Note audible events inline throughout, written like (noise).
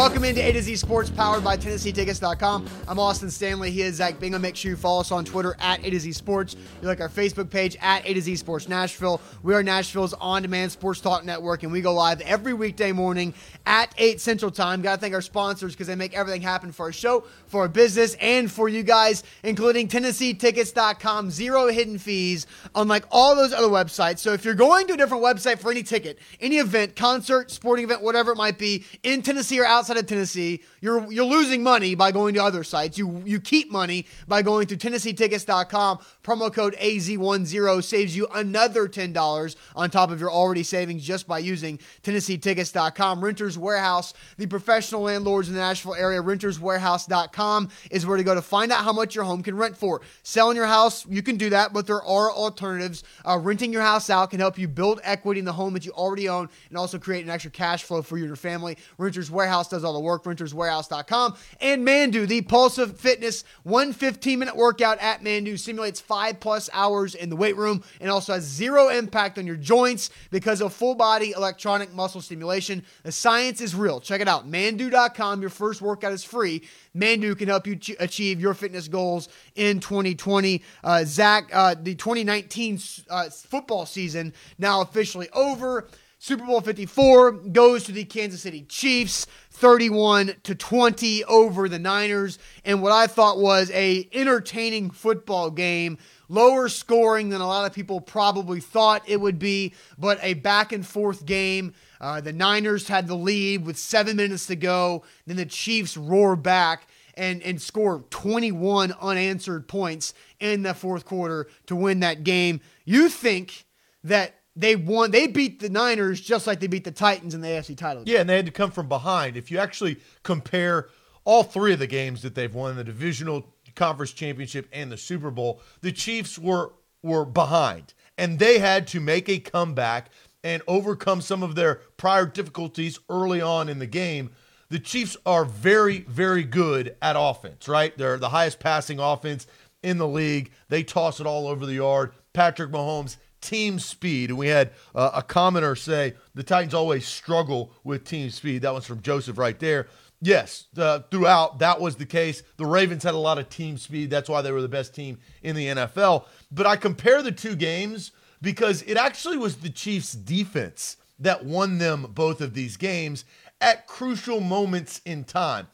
Welcome into A to Z Sports, powered by TennesseeTickets.com. I'm Austin Stanley. He is Zach Bingham. Make sure you follow us on Twitter at A to Z Sports. You like our Facebook page at A to Z Sports Nashville. We are Nashville's on-demand sports talk network, and we go live every weekday morning at 8 Central Time. Got to thank our sponsors because they make everything happen for our show, for our business, and for you guys, including TennesseeTickets.com. Zero hidden fees, unlike all those other websites. So if you're going to a different website for any ticket, any event, concert, sporting event, whatever it might be, in Tennessee or outside of Tennessee, you're you're losing money by going to other sites. You you keep money by going to TennesseeTickets.com. Promo code AZ10 saves you another $10 on top of your already savings just by using TennesseeTickets.com. Renters Warehouse, the professional landlords in the Nashville area, renterswarehouse.com is where to go to find out how much your home can rent for. Selling your house, you can do that, but there are alternatives. Uh, renting your house out can help you build equity in the home that you already own and also create an extra cash flow for you and your family. Renters Warehouse does all the work, renterswarehouse.com. And Manduu, the Pulse of Fitness 115 minute workout at Manduu simulates five plus hours in the weight room and also has zero impact on your joints because of full body electronic muscle stimulation. The science is real. Check it out. Manduu.com. Your first workout is free. Manduu can help you ch- achieve your fitness goals in 2020. Uh, Zach, uh, the 2019 uh, football season now officially over. Super Bowl 54 goes to the Kansas City Chiefs, 31 to 20 over the Niners, and what I thought was a entertaining football game, lower scoring than a lot of people probably thought it would be, but a back and forth game. Uh, the Niners had the lead with seven minutes to go. Then the Chiefs roar back and, and score 21 unanswered points in the fourth quarter to win that game. You think that they won. They beat the Niners just like they beat the Titans in the AFC title. Yeah, and they had to come from behind. If you actually compare all three of the games that they've won, the divisional conference championship and the Super Bowl, the Chiefs were were behind, and they had to make a comeback and overcome some of their prior difficulties early on in the game. The Chiefs are very, very good at offense, right? They're the highest passing offense in the league. They toss it all over the yard. Patrick Mahomes team speed. And we had uh, a commenter say the Titans always struggle with team speed. That one's from Joseph right there. Yes, uh, throughout that was the case. The Ravens had a lot of team speed. That's why they were the best team in the NFL. But I compare the two games because it actually was the Chiefs' defense that won them both of these games at crucial moments in time.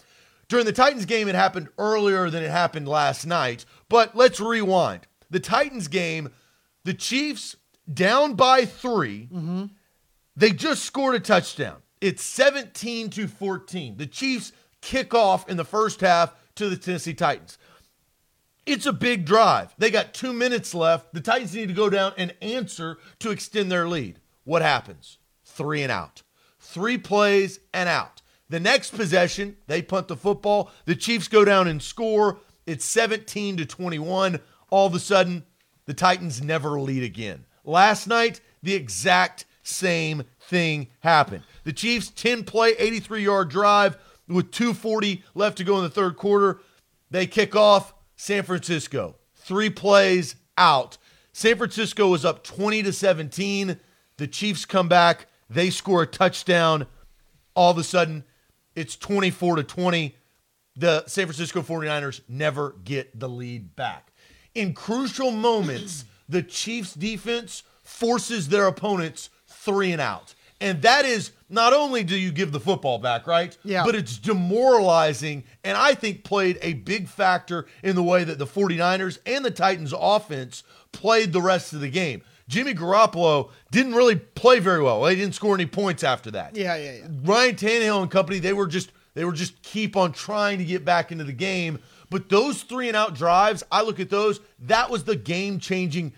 During the Titans game, it happened earlier than it happened last night. But let's rewind. The Titans game the Chiefs down by 3 Mm-hmm. They just scored a touchdown. It's 17 to 14. The Chiefs kick off in the first half to the Tennessee Titans. It's a big drive. They got two minutes left. The Titans need to go down and answer to extend their lead. What happens? Three and out. Three plays and out. The next possession, they punt the football. The Chiefs go down and score. It's 17 to 21. All of a sudden, the Titans never lead again. Last night, the exact same thing happened. The Chiefs 10 play, 83 yard drive with 240 left to go in the third quarter. They kick off San Francisco. Three plays out. San Francisco was up 20 to 17. The Chiefs come back. They score a touchdown. All of a sudden, it's 24 to 20. The San Francisco 49ers never get the lead back. In crucial moments, the Chiefs defense forces their opponents three and out. And that is not only do you give the football back, right? Yeah. But it's demoralizing and I think played a big factor in the way that the 49ers and the Titans offense played the rest of the game. Jimmy Garoppolo didn't really play very well. They didn't score any points after that. Yeah, yeah, yeah. Ryan Tannehill and company, they were just they were just keep on trying to get back into the game. But those three and out drives, I look at those. That was the game changing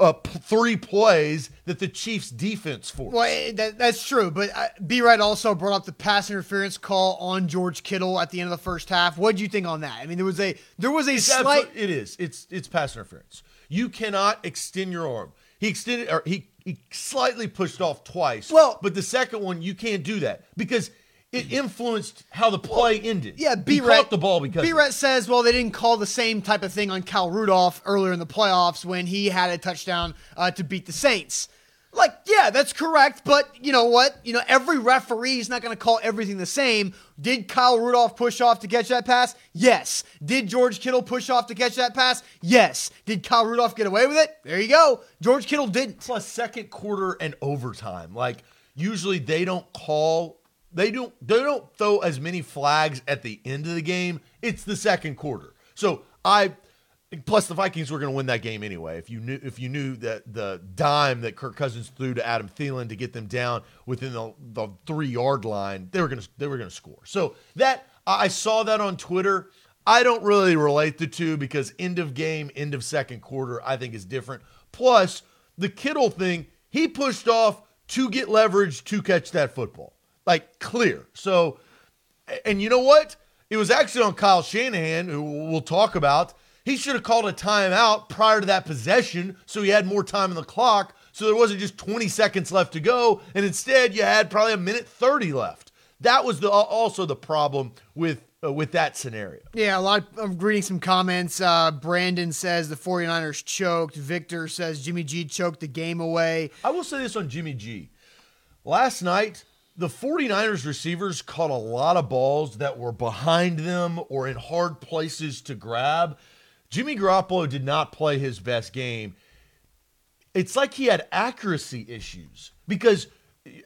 uh, p- three plays that the Chiefs defense forced. Well, eh, that, that's true, but uh, B. Wright also brought up the pass interference call on George Kittle at the end of the first half. What do you think on that? I mean, there was a there was a It's slight. it is. It's it's pass interference. You cannot extend your arm. He extended or he he slightly pushed off twice. Well- but the second one you can't do that because it influenced how the play ended. Yeah, he B. caught the ball because B. Rhett says, well, they didn't call the same type of thing on Kyle Rudolph earlier in the playoffs when he had a touchdown uh, to beat the Saints. Like, yeah, that's correct. But you know what? You know, every referee is not going to call everything the same. Did Kyle Rudolph push off to catch that pass? Yes. Did George Kittle push off to catch that pass? Yes. Did Kyle Rudolph get away with it? There you go. George Kittle didn't. Plus, second quarter and overtime. Like, usually they don't call. They don't. They don't throw as many flags at the end of the game. It's the second quarter. So I Plus, the Vikings were going to win that game anyway. If you knew, if you knew that the dime that Kirk Cousins threw to Adam Thielen to get them down within the, the three yard line, they were going to they were going to score. So that I saw that on Twitter. I don't really relate the two because end of game, end of second quarter, I think is different. Plus, the Kittle thing, he pushed off to get leverage to catch that football, like clear. So, and you know what? It was actually on Kyle Shanahan, who we'll talk about he should have called a timeout prior to that possession so he had more time on the clock so there wasn't just 20 seconds left to go and instead you had probably a minute 30 left. That was the also the problem with uh, with that scenario. Yeah, a lot of I'm reading some comments. Uh, Brandon says the 49ers choked. Victor says Jimmy G choked the game away. I will say this on Jimmy G. Last night, the 49ers receivers caught a lot of balls that were behind them or in hard places to grab Jimmy Garoppolo did not play his best game. It's like he had accuracy issues because,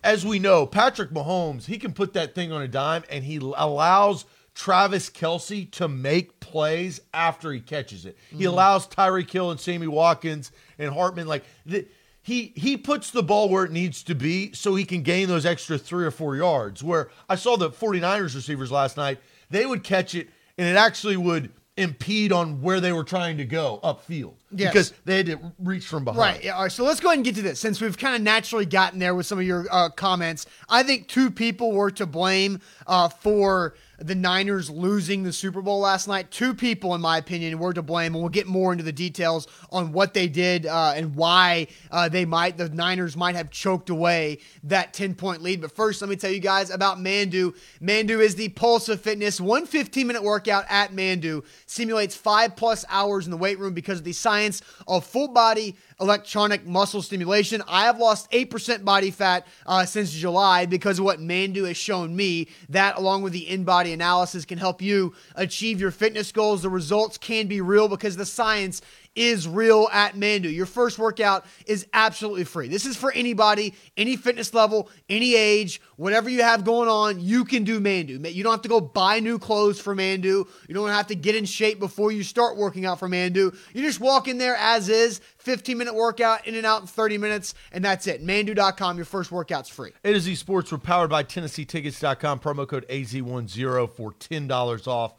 as we know, Patrick Mahomes, he can put that thing on a dime and he allows Travis Kelce to make plays after he catches it. Mm-hmm. He allows Tyreek Hill and Sammy Watkins and Hardman, like, the, he he puts the ball where it needs to be so he can gain those extra three or four yards. Where I saw the 49ers receivers last night, they would catch it and it actually would – impede on where they were trying to go upfield yes. because they had to reach from behind. Right. All right. So let's go ahead and get to this. Since we've kind of naturally gotten there with some of your uh, comments, I think two people were to blame uh, for the Niners losing the Super Bowl last night. Two people, in my opinion, were to blame, and we'll get more into the details on what they did uh, and why uh, they might the Niners might have choked away that 10 point lead. But first, let me tell you guys about Manduu. Manduu is the pulse of fitness. One 15 minute workout at Manduu simulates five plus hours in the weight room because of the science of full body electronic muscle stimulation. I have lost 8% body fat uh, since July because of what Manduu has shown me. That, along with the in body analysis, can help you achieve your fitness goals. The results can be real because the science is real at Manduu. Your first workout is absolutely free. This is for anybody, any fitness level, any age, whatever you have going on, you can do Manduu. You don't have to go buy new clothes for Manduu. You don't have to get in shape before you start working out for Manduu. You just walk in there as is, 15 minute workout, in and out in 30 minutes, and that's it. Manduu.com, your first workout's free. A to Z Sports, we're powered by TennesseeTickets.com. Promo code AZ10 for $10 off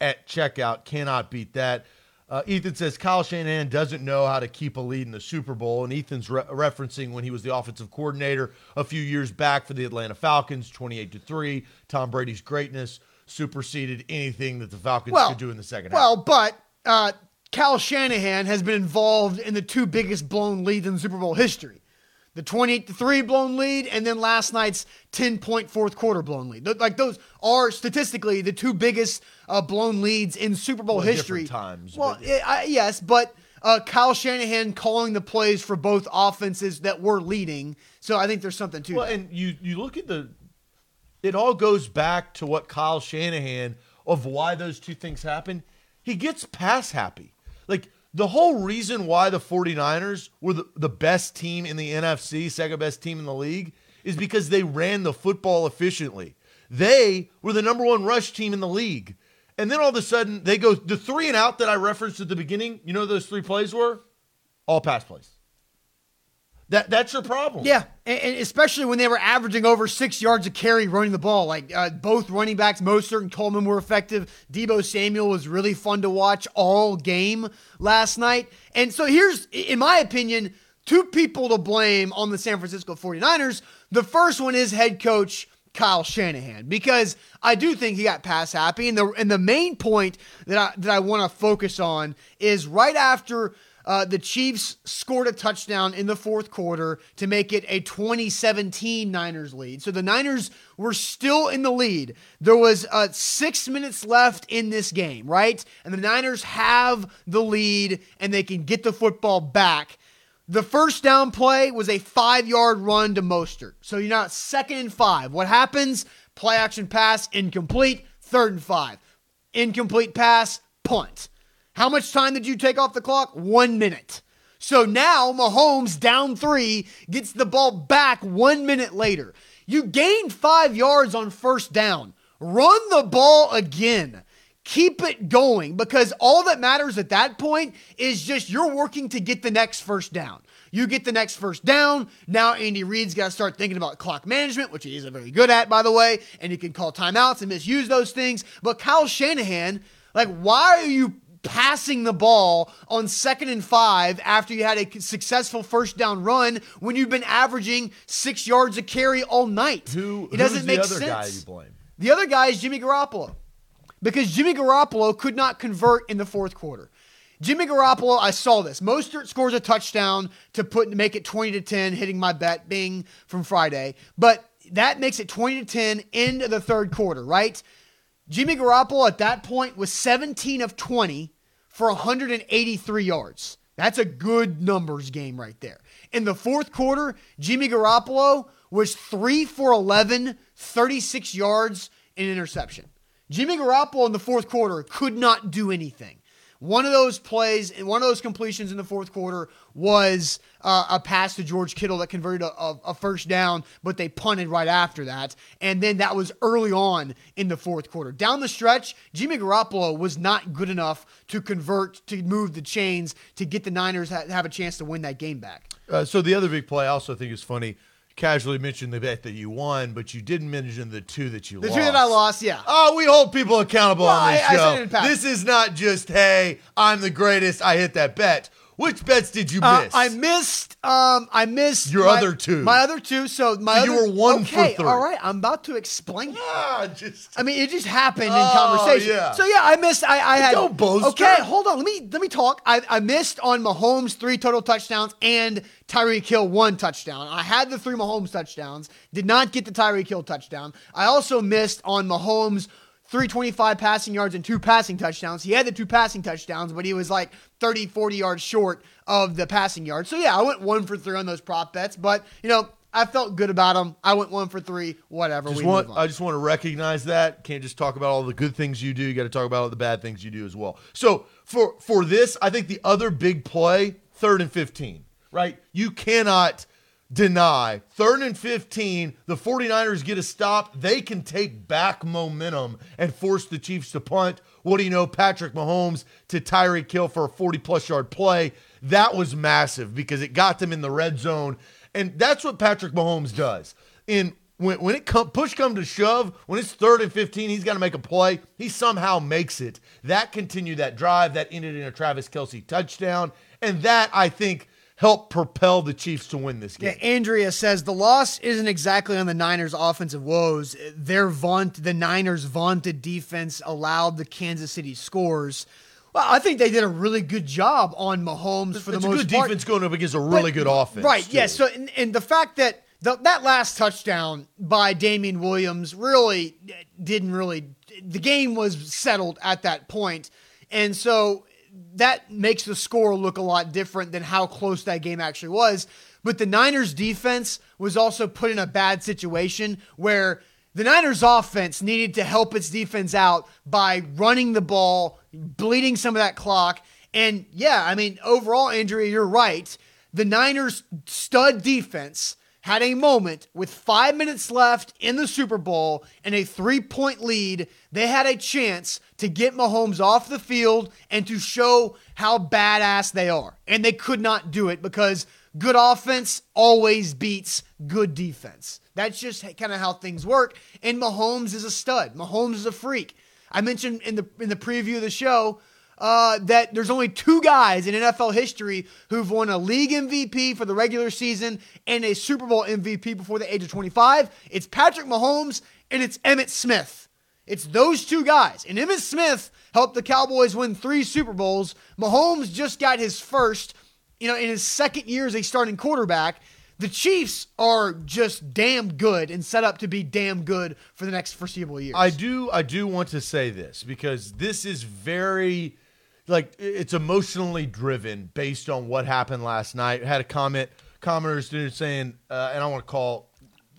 at checkout. Cannot beat that. Uh, Ethan says Kyle Shanahan doesn't know how to keep a lead in the Super Bowl, and Ethan's re- referencing when he was the offensive coordinator a few years back for the Atlanta Falcons, twenty-eight to three. Tom Brady's greatness superseded anything that the Falcons well, could do in the second well, half. Well, but uh, Kyle Shanahan has been involved in the two biggest blown leads in Super Bowl history the 28 to 3 blown lead and then last night's 10 point fourth quarter blown lead like those are statistically the two biggest uh, blown leads in super bowl well, history times well but, yeah. I, yes but uh, Kyle Shanahan calling the plays for both offenses that were leading so I think there's something to well that. and you you look at the it all goes back to what Kyle Shanahan of why those two things happen he gets pass happy like the whole reason why the 49ers were the, the best team in the NFC, second best team in the league, is because they ran the football efficiently. They were the number one rush team in the league. And then all of a sudden, they go the three and out that I referenced at the beginning. You know those three plays were? All pass plays. That that's your problem. Yeah, and, and, especially when they were averaging over six yards a carry running the ball. Like uh, both running backs, Mostert and Coleman were effective. Deebo Samuel was really fun to watch all game last night. And so here's, in my opinion, two people to blame on the San Francisco 49ers. The first one is head coach Kyle Shanahan because I do think he got pass happy. And the and the main point that I that I want to focus on is right after uh, the Chiefs scored a touchdown in the fourth quarter to make it a 2017 Niners lead. So the Niners were still in the lead. There was uh, six minutes left in this game, right? And the Niners have the lead and they can get the football back. The first down play was a five yard run to Mostert. So you're not second and five. What happens? Play action pass, incomplete, third and five. Incomplete pass, punt. How much time did you take off the clock? One minute. So now Mahomes down three gets the ball back one minute later. You gained five yards on first down. Run the ball again. Keep it going because all that matters at that point is just you're working to get the next first down. You get the next first down. Now Andy Reid's got to start thinking about clock management, which he isn't very good at, by the way, and he can call timeouts and misuse those things. But Kyle Shanahan, like, why are you passing the ball on second and five after you had a successful first down run when you've been averaging six yards a carry all night. Who, it doesn't make the other sense. guy you blame? The other guy is Jimmy Garoppolo because Jimmy Garoppolo could not convert in the fourth quarter. Jimmy Garoppolo, I saw this. Mostert scores a touchdown to put to make it 20 to 10, hitting my bet, Bing from Friday. But that makes it 20 to 10 into the third quarter, right? Jimmy Garoppolo at that point was 17 of 20 for 183 yards. That's a good numbers game right there. In the fourth quarter, Jimmy Garoppolo was 3 for 11, 36 yards, and interception. Jimmy Garoppolo in the fourth quarter could not do anything. One of those plays and one of those completions in the fourth quarter was uh, a pass to George Kittle that converted a, a, a, first down, but they punted right after that. And then that was early on in the fourth quarter. Down the stretch, Jimmy Garoppolo was not good enough to convert, to move the chains, to get the Niners ha- have a chance to win that game back. Uh, so the other big play I also think is funny. Casually mentioned the bet that you won, but you didn't mention the two that you The lost. two that I lost, yeah. Oh, we hold people accountable Well, on this I- I show. said it in passing. this is not just, hey, I'm the greatest. I hit that bet. Which bets did you Uh, miss? I missed. Um, I missed Your my- other two. My other two. So my So you other, were one for okay, three. All right, I'm about to explain. it. Ah, just I mean, it just happened in Oh, conversation. yeah. So yeah, I missed. I, I had. Don't boast. Okay, hold on. Let me let me talk. I, I missed on Mahomes three total touchdowns and Tyreek Hill one touchdown. I had the three Mahomes touchdowns. Did not get the Tyreek Hill touchdown. I also missed on Mahomes. 325 passing yards and two passing touchdowns. He had the two passing touchdowns, but he was like 30, 40 yards short of the passing yards. So, yeah, I went one for three on those prop bets, but, you know, I felt good about them. I went one for three, whatever. just want. I just want to recognize that. Can't just talk about all the good things you do. You got to talk about all the bad things you do as well. So for for this, I think the other big play, third and 15, right? You cannot deny. Third and 15 the 49ers get a stop. They can take back momentum and force the chiefs to punt. What do you know? Patrick mahomes to Tyreek Hill for a 40 plus yard play. That was massive because it got them in the red zone. And that's what patrick mahomes does. In when, when it come push come to shove when it's third and 15 he's got to make a play. He somehow makes it. That continued that drive that ended in a travis kelce touchdown. And that i think help propel the Chiefs to win this game. Yeah, Andrea says the loss isn't exactly on the Niners' offensive woes. Their vaunt, the Niners' vaunted defense allowed the Kansas City scores. Well, I think they did a really good job on Mahomes for it's the a most good part. defense going up against a really But- good offense. Right. too. Yes. So, and, and the fact that the, that last touchdown by Damien Williams really didn't really. The game was settled at that point, and so that makes the score look a lot different than how close that game actually was. But the Niners defense was also put in a bad situation where the Niners offense needed to help its defense out by running the ball, bleeding some of that clock. And yeah, I mean, overall injury, you're right. The Niners stud defense had a moment with five minutes left in the Super Bowl and a three point lead. They had a chance to get Mahomes off the field and to show how badass they are. And they could not do it because good offense always beats good defense. That's just kind of how things work. And Mahomes is a stud. Mahomes is a freak. I mentioned in the in the preview of the show uh, that there's only two guys in NFL history who've won a league MVP for the regular season and a Super Bowl MVP before the age of 25. It's Patrick Mahomes and it's Emmitt Smith. It's those two guys. And Emmitt Smith helped the Cowboys win three Super Bowls. Mahomes just got his first, you know, in his second year as a starting quarterback. The Chiefs are just damn good and set up to be damn good for the next foreseeable years. I do I do want to say this because this is very like it's emotionally driven based on what happened last night. I had a comment commenters saying, uh, and I want to call,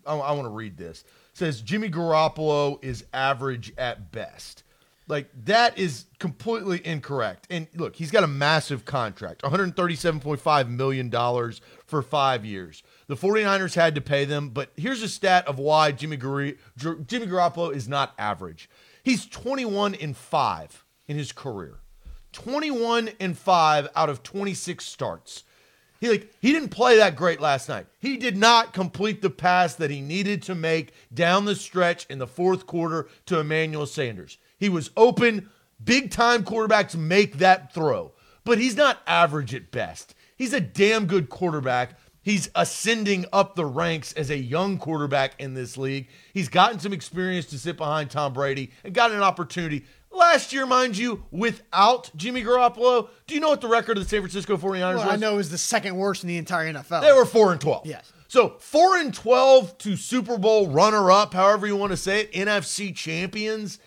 I, I want to read this. It says Jimmy Garoppolo is average at best. Like that is completely incorrect. And look, he's got a massive contract, 137.5 million dollars for 5 years. The 49ers had to pay them, but here's a stat of why Jimmy Gar- Jimmy Garoppolo is not average. He's 21 in 5 in his career. 21 and 5 out of 26 starts. He like he didn't play that great last night. He did not complete the pass that he needed to make down the stretch in the fourth quarter to Emmanuel Sanders. He was open. Big time quarterbacks make that throw, but he's not average at best. He's a damn good quarterback. He's ascending up the ranks as a young quarterback in this league. He's gotten some experience to sit behind Tom Brady and got an opportunity last year, mind you, without Jimmy Garoppolo. Do you know what the record of the San Francisco 49ers Well, was? I know it was the second worst in the entire NFL. They were 4 and 12. Yes. So 4 and 12 to Super Bowl runner up, however you want to say it, NFC champions.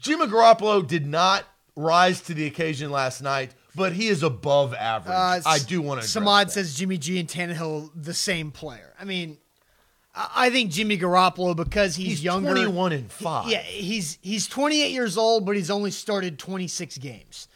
Jimmy Garoppolo did not rise to the occasion last night, but he is above average. Uh, I do want to. Samad says Jimmy G and Tannehill the same player. I mean, I think Jimmy Garoppolo because he's, he's younger. 21 and 5. Yeah, he's he's 28 years old, but he's only started 26 games.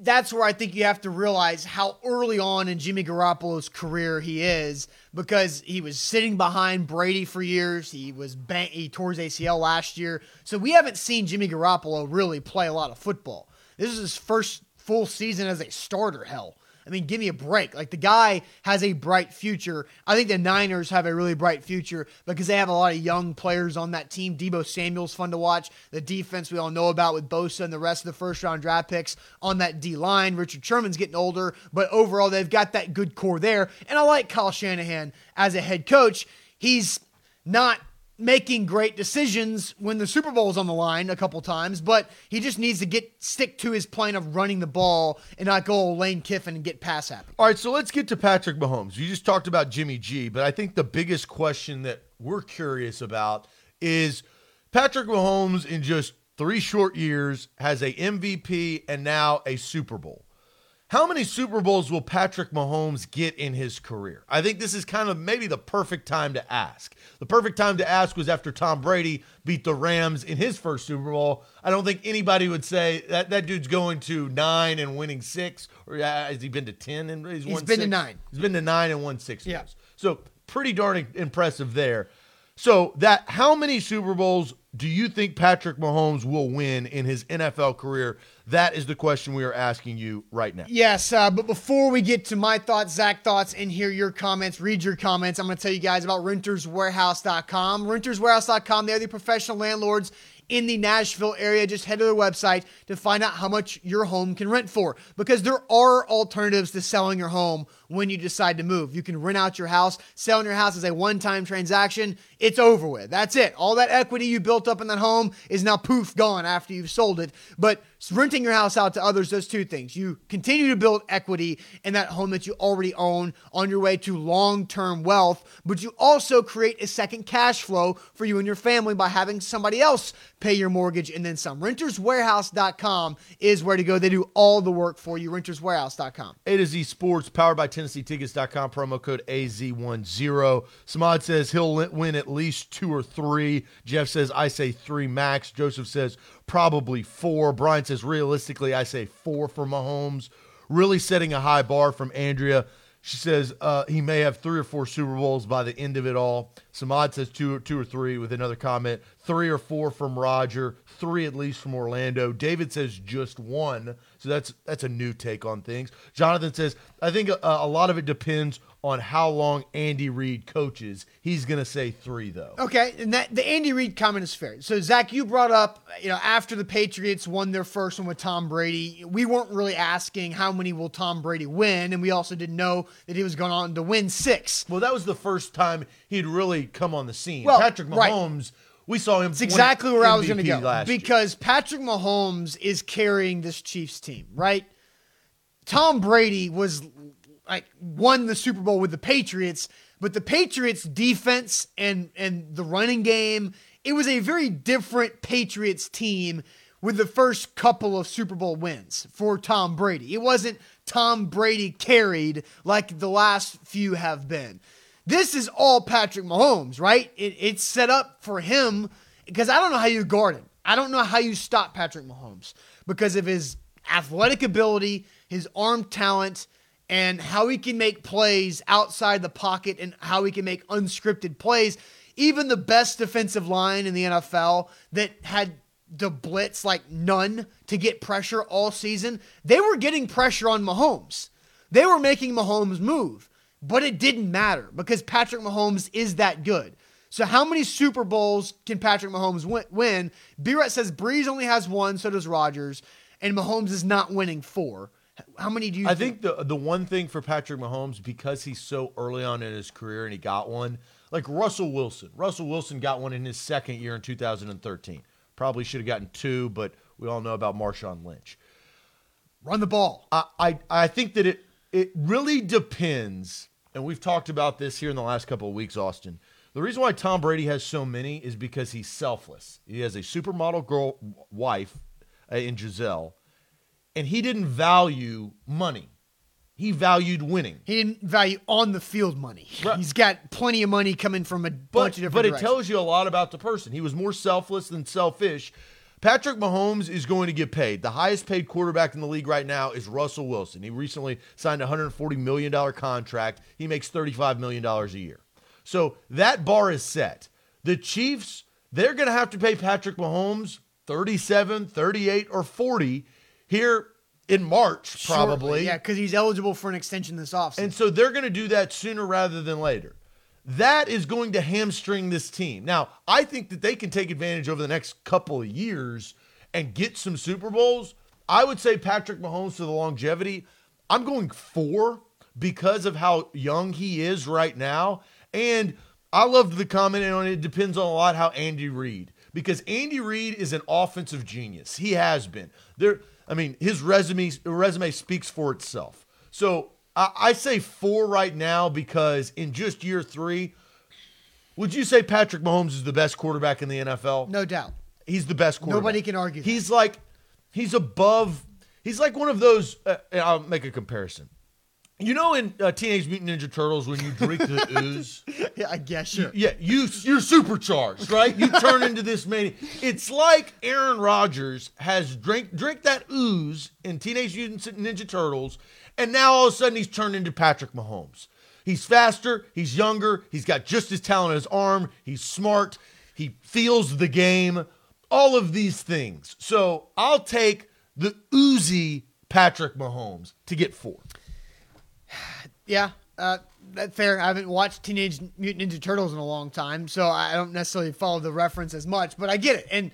That's where I think you have to realize how early on in Jimmy Garoppolo's career he is because he was sitting behind Brady for years. He was bang- he tore his ACL last year, so we haven't seen Jimmy Garoppolo really play a lot of football. This is his first full season as a starter. Hell, I mean, give me a break. Like the guy has a bright future. I think the Niners have a really bright future because they have a lot of young players on that team. Deebo Samuel's fun to watch. The defense we all know about with Bosa and the rest of the first round draft picks on that D line. Richard Sherman's getting older, but overall they've got that good core there. And I like Kyle Shanahan as a head coach. He's not making great decisions when the Super Bowl is on the line a couple times, but he just needs to get stick to his plan of running the ball and not go Lane Kiffin and get pass happy. All right, so let's get to Patrick Mahomes. You just talked about Jimmy G, but I think the biggest question that we're curious about is Patrick Mahomes in just three short years has a MVP and now a Super Bowl. How many Super Bowls will Patrick Mahomes get in his career? I think this is kind of maybe the perfect time to ask. The perfect time to ask was after Tom Brady beat the Rams in his first Super Bowl. I don't think anybody would say that that dude's going to nine and winning six, or uh, has he been to ten and he's, He's been to nine. He's been to nine and won six. Yeah. games. So pretty darn impressive there. So that how many Super Bowls do you think Patrick Mahomes will win in his NFL career? That is the question we are asking you right now. Yes, uh, but before we get to my thoughts, Zach thoughts, and hear your comments, read your comments, I'm going to tell you guys about renterswarehouse.com. Renterswarehouse.com, they're the professional landlords in the Nashville area. Just head to their website to find out how much your home can rent for because there are alternatives to selling your home when you decide to move. You can rent out your house. Selling your house is a one time transaction. It's over with. That's it. All that equity you built up in that home is now poof gone after you've sold it. But renting your house out to others does two things. You continue to build equity in that home that you already own on your way to long term wealth, but you also create a second cash flow for you and your family by having somebody else pay your mortgage and then some. Renterswarehouse.com is where to go. They do all the work for you. Renterswarehouse.com. A to Z Sports, powered by TennesseeTickets.com, promo code AZ10. Samad says he'll win at least two or three. Jeff says, I say three max. Joseph says, probably four. Brian says, realistically, I say four for Mahomes. Really setting a high bar from Andrea. She says uh, he may have three or four Super Bowls by the end of it all. Samad says two, two or three with another comment. Three or four from Roger. Three at least from Orlando. David says just one. So that's that's a new take on things. Jonathan says I think a, a lot of it depends on how long Andy Reid coaches. He's gonna say three though. Okay, and that the Andy Reid comment is fair. So Zach, you brought up, you know, after the Patriots won their first one with Tom Brady, we weren't really asking how many will Tom Brady win, and we also didn't know that he was going on to win six. Well, that was the first time he'd really come on the scene. Well, Patrick right. Mahomes, we saw him. It's exactly where I was going to go last year. because Patrick Mahomes is carrying this Chiefs team, right? Tom Brady was like won the Super Bowl with the Patriots, but the Patriots defense and and the running game, it was a very different Patriots team with the first couple of Super Bowl wins for Tom Brady. It wasn't Tom Brady carried like the last few have been. This is all Patrick Mahomes, right? It, it's set up for him because I don't know how you guard him. I don't know how you stop Patrick Mahomes because of his athletic ability, his arm talent, and how he can make plays outside the pocket and how he can make unscripted plays. Even the best defensive line in the NFL that had the blitz like none to get pressure all season, they were getting pressure on Mahomes. They were making Mahomes move, but it didn't matter because Patrick Mahomes is that good. So, how many Super Bowls can Patrick Mahomes win? B Ret says Brees only has one, so does Rodgers, and Mahomes is not winning four. How many do you? Think? I think, think the the one thing for Patrick Mahomes because he's so early on in his career and he got one, like Russell Wilson. Russell Wilson got one in his second year in 2013. Probably should have gotten two, but we all know about Marshawn Lynch. Run the ball. I, I, I think that it it really depends, and we've talked about this here in the last couple of weeks, Austin. The reason why Tom Brady has so many is because he's selfless. He has a supermodel girl wife uh, in Gisele, and he didn't value money. He valued winning. He didn't value on the field money. Right. He's got plenty of money coming from a but, bunch of different. But directions. it tells you a lot about the person. He was more selfless than selfish. Patrick Mahomes is going to get paid. The highest paid quarterback in the league right now is Russell Wilson. He recently signed a $140 million contract. He makes $35 million a year. So that bar is set. The Chiefs, they're going to have to pay Patrick Mahomes 37, 38, or 40 here in March, probably. Shortly, yeah, because he's eligible for an extension this offseason. And so they're going to do that sooner rather than later. That is going to hamstring this team. Now, I think that they can take advantage over the next couple of years and get some Super Bowls. I would say Patrick Mahomes for the longevity. I'm going four because of how young he is right now. And I loved the comment on it. depends on a lot how Andy Reid because Andy Reid is an offensive genius. He has been. There I mean, his resume resume speaks for itself. So I, I say four right now because in just year three, would you say Patrick Mahomes is the best quarterback in the NFL? No doubt. He's the best quarterback. Nobody can argue. That. He's like, he's above. He's like one of those. Uh, I'll make a comparison. You know, in uh, Teenage Mutant Ninja Turtles, when you drink the (laughs) ooze, yeah, I guess sure. You, yeah, you you're supercharged, right? You turn into this man. It's like Aaron Rodgers has drink drink that ooze in Teenage Mutant Ninja Turtles, and now all of a sudden he's turned into Patrick Mahomes. He's faster, he's younger, he's got just as talent as arm, he's smart, he feels the game, all of these things. So I'll take the oozy Patrick Mahomes to get four. (sighs) Yeah, uh, that's fair. I haven't watched Teenage Mutant Ninja Turtles in a long time, so I don't necessarily follow the reference as much, but I get it. And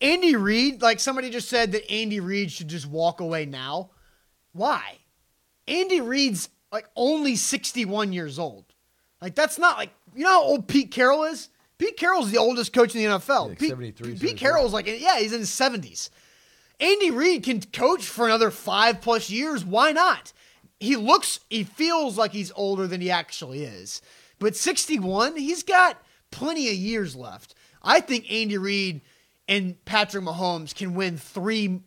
Andy Reid, like somebody just said that Andy Reid should just walk away now. Why? Andy Reid's like only 61 years old. Like that's not like you know how old Pete Carroll is? Pete Carroll's the oldest coach in the NFL. Like Pete, 73, Pete Carroll's like yeah, he's in his 70s. Andy Reid can coach for another 5 plus years. Why not? he looks, he feels like he's older than he actually is. But 61, he's got plenty of years left. I think Andy Reid and Patrick Mahomes can win three,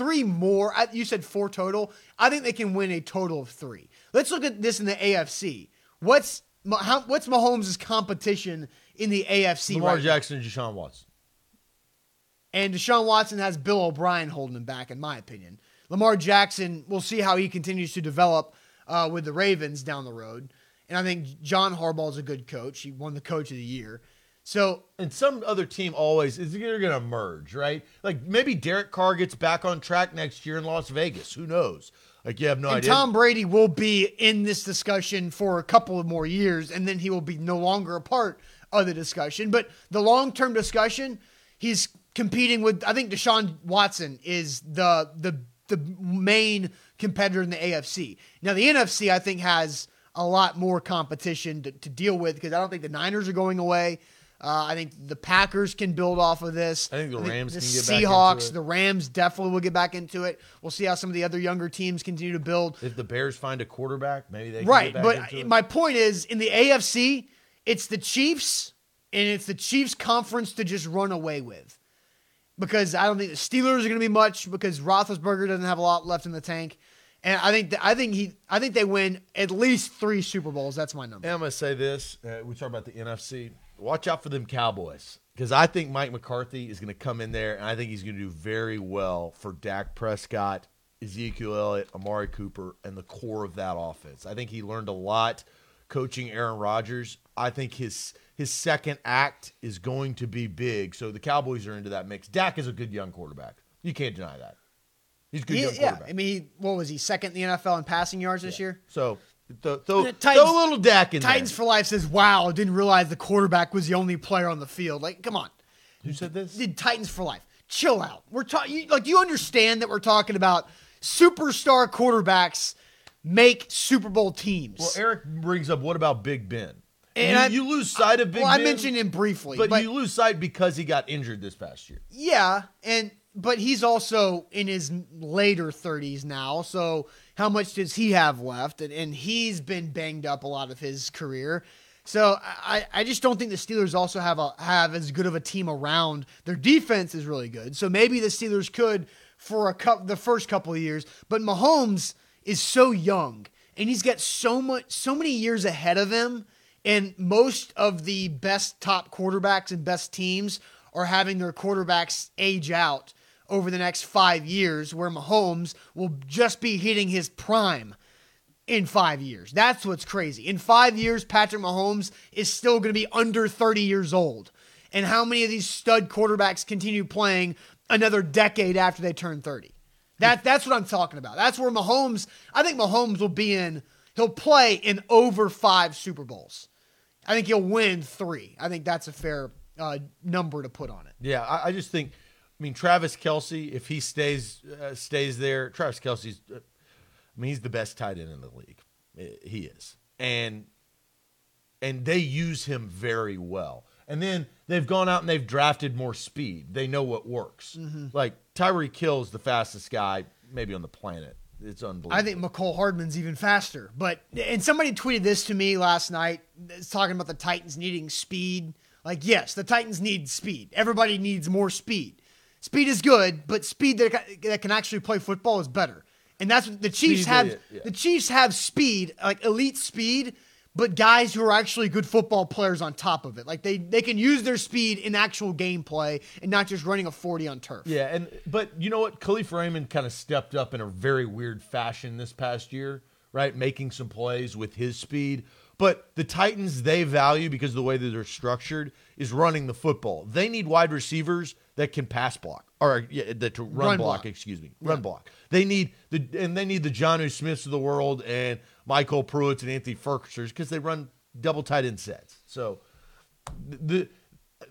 three more. You said four total. I think they can win a total of three. Let's look at this in the AFC. What's how, what's Mahomes' competition in the AFC? Lamar right Jackson and Deshaun Watson. And Deshaun Watson has Bill O'Brien holding him back, in my opinion. Lamar Jackson, we'll see how he continues to develop uh, with the Ravens down the road. And I think John Harbaugh is a good coach. He won the coach of the year. So, and some other team always is they're going to merge, right? Like maybe Derek Carr gets back on track next year in Las Vegas. Who knows? Like you have no and idea. Tom Brady will be in this discussion for a couple of more years, and then he will be no longer a part of the discussion. But the long term discussion, he's competing with. I think Deshaun Watson is the the the main competitor in the AFC. Now, the NFC, I think, has a lot more competition to, to deal with because I don't think the Niners are going away. Uh, I think the Packers can build off of this. I think the Rams the can get back into it. The Seahawks, the Rams definitely will get back into it. We'll see how some of the other younger teams continue to build. If the Bears find a quarterback, maybe they right. but my point is, in the AFC, it's the Chiefs and it's the Chiefs conference to just run away with. because I don't think the Steelers are going to be much because Roethlisberger doesn't have a lot left in the tank. And I think that, I think he I think they win at least three Super Bowls. That's my number. And I'm gonna say this: uh, we talk about the NFC. Watch out for them Cowboys because I think Mike McCarthy is gonna come in there, and I think he's gonna do very well for Dak Prescott, Ezekiel Elliott, Amari Cooper, and the core of that offense. I think he learned a lot coaching Aaron Rodgers. I think his his second act is going to be big. So the Cowboys are into that mix. Dak is a good young quarterback. You can't deny that. He's a good He- young yeah. I mean, he, what was he second in the NFL in passing yards this year? so th- throw, The throw a little Dak in Titans there. for life says, "Wow, I didn't realize the quarterback was the only player on the field." Like, come on, Who said this? did Titans for life? Chill out. We're talking like you understand that we're talking about superstar quarterbacks make Super Bowl teams. Well, Eric brings up what about Big Ben? And you, I- you lose sight of Big Ben. well, I mentioned him briefly, but, but, you lose sight because he got injured this past year. yeah, and but he's also in his later 30s now. So how much does he have left? And, and he's been banged up a lot of his career. So I, I just don't think the Steelers also have a have as good of a team around. Their defense is really good. So maybe the Steelers could for a cup the first couple of years. But Mahomes is so young and he's got so much so many years ahead of him. And most of the best top quarterbacks and best teams are having their quarterbacks age out over the next five years, where Mahomes will just be hitting his prime in five years. That's what's crazy. In five years, Patrick Mahomes is still going to be under 30 years old. And how many of these stud quarterbacks continue playing another decade after they turn 30? That, that's what I'm talking about. That's where Mahomes, I think Mahomes will be in, he'll play in over five Super Bowls. I think he'll win three. I think that's a fair uh, number to put on it. Yeah, I, I just think. I mean, Travis Kelce, if he stays uh, stays there, Travis Kelce's. Uh, I mean, he's the best tight end in the league. He is, and and they use him very well. And then they've gone out and they've drafted more speed. They know what works. Like Tyreek Hill's the fastest guy maybe on the planet. It's unbelievable. I think Mecole Hardman's even faster. But and somebody tweeted this to me last night. It's talking about the Titans needing speed. Like, yes, the Titans need speed. Everybody needs more speed. Speed is good, but speed that, that can actually play football is better. And that's what the Chiefs Speed, have. yeah, yeah. The Chiefs have speed, like elite speed, but guys who are actually good football players on top of it. Like they they can use their speed in actual gameplay and not just running a forty on turf. Yeah, and but you know what? Kalif Raymond kind of stepped up in a very weird fashion this past year, right? Making some plays with his speed. But the Titans they value because of the way that they're structured is running the football. They need wide receivers that can pass block or yeah, that to run, Run block, block. excuse me, run block. They need the and they need the Jonnu Smiths of the world and MyCole Pruitt and Anthony Firkser's because they run double tight end sets. So the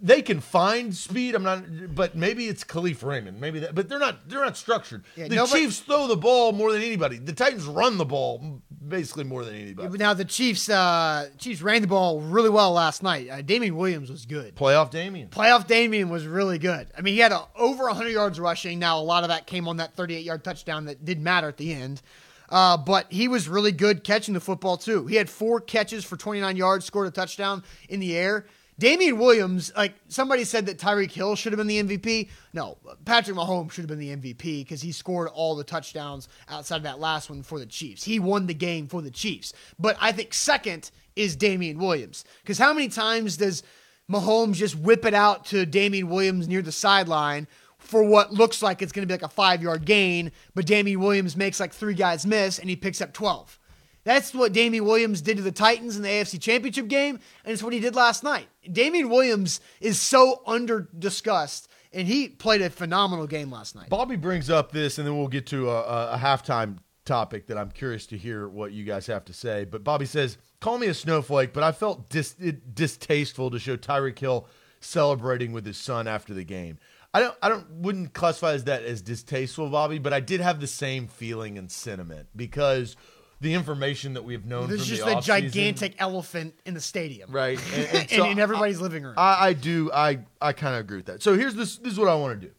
they can find speed. I'm not, but maybe it's Kalif Raymond. Maybe that, but they're not. They're not structured. Yeah, the nobody- Chiefs throw the ball more than anybody. The Titans run the ball basically more than anybody. Now the Chiefs, uh, Chiefs ran the ball really well last night. Uh, Damien Williams was good. Playoff Damien. Playoff Damian was really good. I mean, he had a, over 100 yards rushing. Now, a lot of that came on that 38 yard touchdown that didn't matter at the end. Uh, but he was really good catching the football, too. He had four catches for 29 yards, scored a touchdown in the air. Damien Williams, like somebody said that Tyreek Hill should have been the MVP. No, Patrick Mahomes should have been the MVP because he scored all the touchdowns outside of that last one for the Chiefs. He won the game for the Chiefs. But I think second is Damien Williams because how many times does Mahomes just whip it out to Damien Williams near the sideline for what looks like it's going to be like a five yard gain, but Damien Williams makes like three guys miss and he picks up 12. That's what Damien Williams did to the Titans in the AFC Championship game, and it's what he did last night. Damien Williams is so under discussed, and he played a phenomenal game last night. Bobby brings up this, and then we'll get to a, a, halftime topic that I'm curious to hear what you guys have to say. But Bobby says, "Call me a snowflake, but I felt dis- distasteful to show Tyreek Hill celebrating with his son after the game." I don't, I don't, wouldn't classify as that as distasteful, Bobby, but I did have the same feeling and sentiment because the information that we have known There's just the a gigantic elephant in the stadium, right, (laughs) and, and and in everybody's living room. I, I do. I I kind of agree with that. So here's this. This is what I want to do.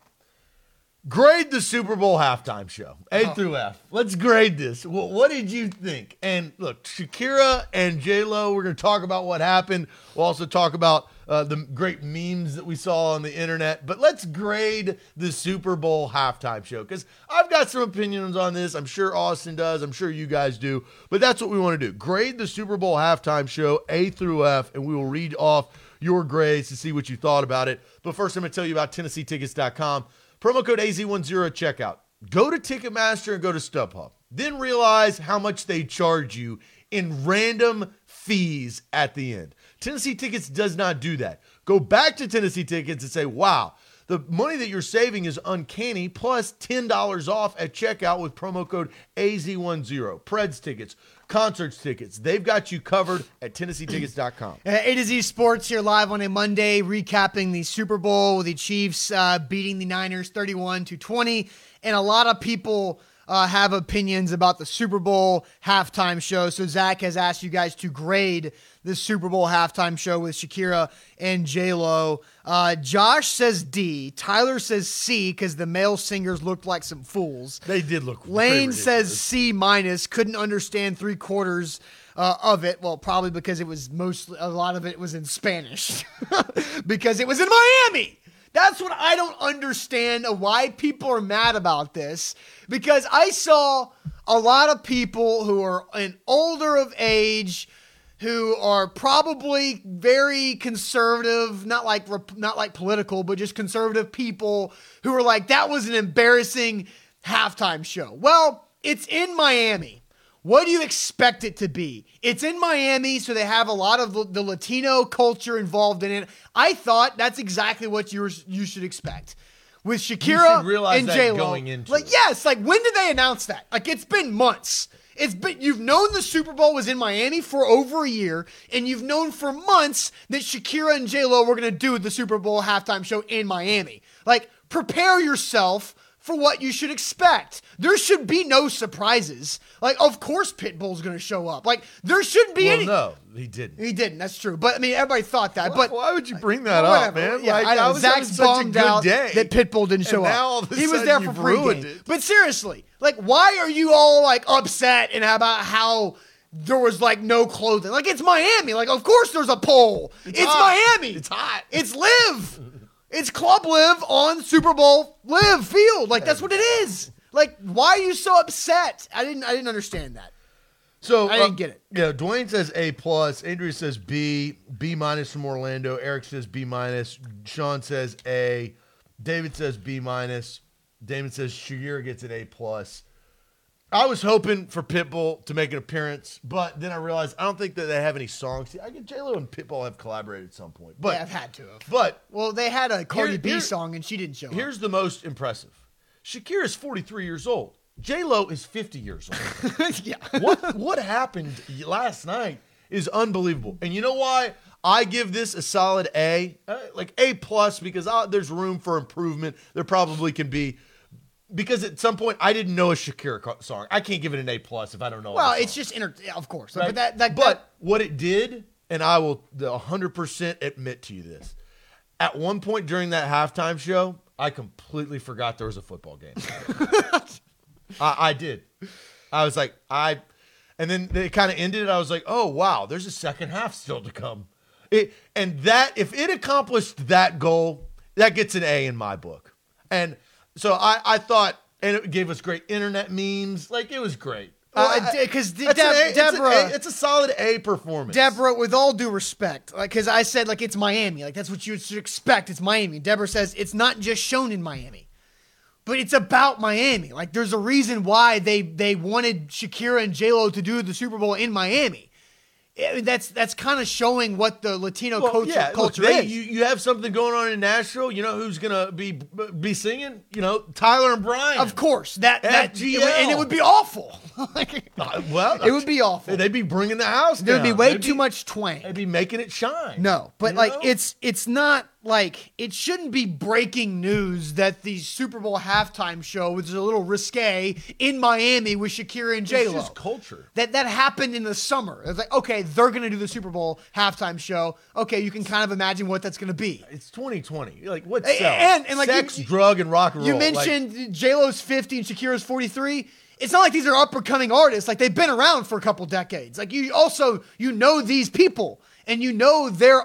Grade the Super Bowl halftime show, A Oh. through F. Let's grade this. What, what did you think? And look, Shakira and J Lo. We're going to talk about what happened. We'll also talk about uh, the great memes that we saw on the internet. But let's grade the Super Bowl halftime show because I've got some opinions on this. I'm sure Austin does. I'm sure you guys do. But that's what we want to do. Grade the Super Bowl halftime show A through F, and we will read off your grades to see what you thought about it. But first, I'm going to tell you about TennesseeTickets.com. Promo code AZ10 at checkout. Go to Ticketmaster and go to StubHub. Then realize how much they charge you in random fees at the end. Tennessee Tickets does not do that. Go back to Tennessee Tickets and say, wow, the money that you're saving is uncanny, plus $10 off at checkout with promo code AZ10. Preds tickets, concerts tickets, they've got you covered at TennesseeTickets.com. (clears throat) A to Z Sports here live on a Monday, recapping the Super Bowl with the Chiefs uh, beating the Niners 31 to 20. And a lot of people uh, have opinions about the Super Bowl halftime show. So Zach has asked you guys to grade the Super Bowl halftime show with Shakira and J Lo. Uh, Josh says D. Tyler says C because the male singers looked like some fools. They did look. Lane says. C minus. Couldn't understand three quarters uh, of it. Well, probably because it was mostly a lot of it was in Spanish (laughs) because it was in Miami. That's what I don't understand why people are mad about this. Because I saw a lot of people who are an older of age, who are probably very conservative, not like rep- not like political, but just conservative people who are like that was an embarrassing halftime show. Well, it's in Miami. What do you expect it to be? It's in Miami, so they have a lot of the- Latino culture involved in it. I thought that's exactly what you were, you should expect with Shakira should realize and J Lo. going into like, it. yes, like when did they announce that? Like, it's been months. It's been you've known the Super Bowl was in Miami for over a year, and you've known for months that Shakira and J Lo were going to do the Super Bowl halftime show in Miami. Like, prepare yourself for what you should expect. There should be no surprises. Like, of course, Pitbull's going to show up. Like, there shouldn't be Well, any. no, he didn't. He didn't. That's true. But I mean, everybody thought that. but why would you bring that well, up, man? Yeah, like, I know. was Zach's such a bummed good out day. that Pitbull didn't show up. now all of a he was there for you've free ruined game. it. But seriously, like, why are you all like upset and about how there was like no clothing? Like, it's Miami. Like, of course there's a pole. It's, hot. Miami. It's hot. It's live. (laughs) it's Club Live on Super Bowl Live Field. Like, that's what it is. Like, why are you so upset? I didn't. I didn't understand that. So I didn't uh, get it. Yeah, Dwayne says A plus. Andrea says B. B minus from Orlando. Eric says B minus. Sean says A. David says B minus. Damon says Shakira gets an A plus. I was hoping for Pitbull to make an appearance, but then I realized I don't think that they have any songs. I get J Lo and Pitbull have collaborated at some point, but yeah, I've had to have. but Well, they had a Cardi Here- B here- song and she didn't show up. here's the most impressive: Shakira is 43 years old. J Lo is 50 years old. (laughs) yeah. what what happened last night is unbelievable. And you know why I give this a solid A, uh, like A plus, because I, there's room for improvement. There probably can be. Because at some point I didn't know a Shakira song. I can't give it an A plus if I don't know. Well, it's just inter- of course. right? But that, that, but that- what it did, and I will the 100% admit to you this. At one point during that halftime show, I completely forgot there was a football game. (laughs) I, I did. I was like, I, and then it kind of ended. I was like, oh wow, there's a second half still to come. It and that if it accomplished that goal, that gets an A in my book. And so I, I thought, and it gave us great internet memes. Like it was great. Well, I- it did, 'cause that's Deb- an A- it's A- it's a solid A performance. Deborah, with all due respect, like because I said like it's Miami, like that's what you should expect. It's Miami. Deborah says it's not just shown in Miami, but it's about Miami. Like there's a reason why they they wanted Shakira and J Lo to do the Super Bowl in Miami. I mean, that's that's kind of showing what the Latino Well, culture, yeah, culture they- is. you, you have something going on in Nashville. You know who's gonna be be singing? You know Tyler and Brian. of course, that that FGL. and it would be awful. (laughs) Like, Uh, well, it would be awful. They'd be bringing the house. There'd be way They'd too be- much twang. They'd be making it shine. No, but You like know? it's it's not like it shouldn't be breaking news that the Super Bowl halftime show was a little risque in Miami with Shakira and J It's Lo. just culture. That that happened in the summer. It's like okay, they're gonna do the Super Bowl halftime show. Okay, you can kind of imagine what that's gonna be. It's 2020. Like what A- sells? and- and, like, sex, you- drug, and rock and You roll. Like, mentioned J Lo's fifty and Shakira's forty three. It's not like these are up and coming artists. Like they've been around for a couple decades. Like you also you know these people and you know their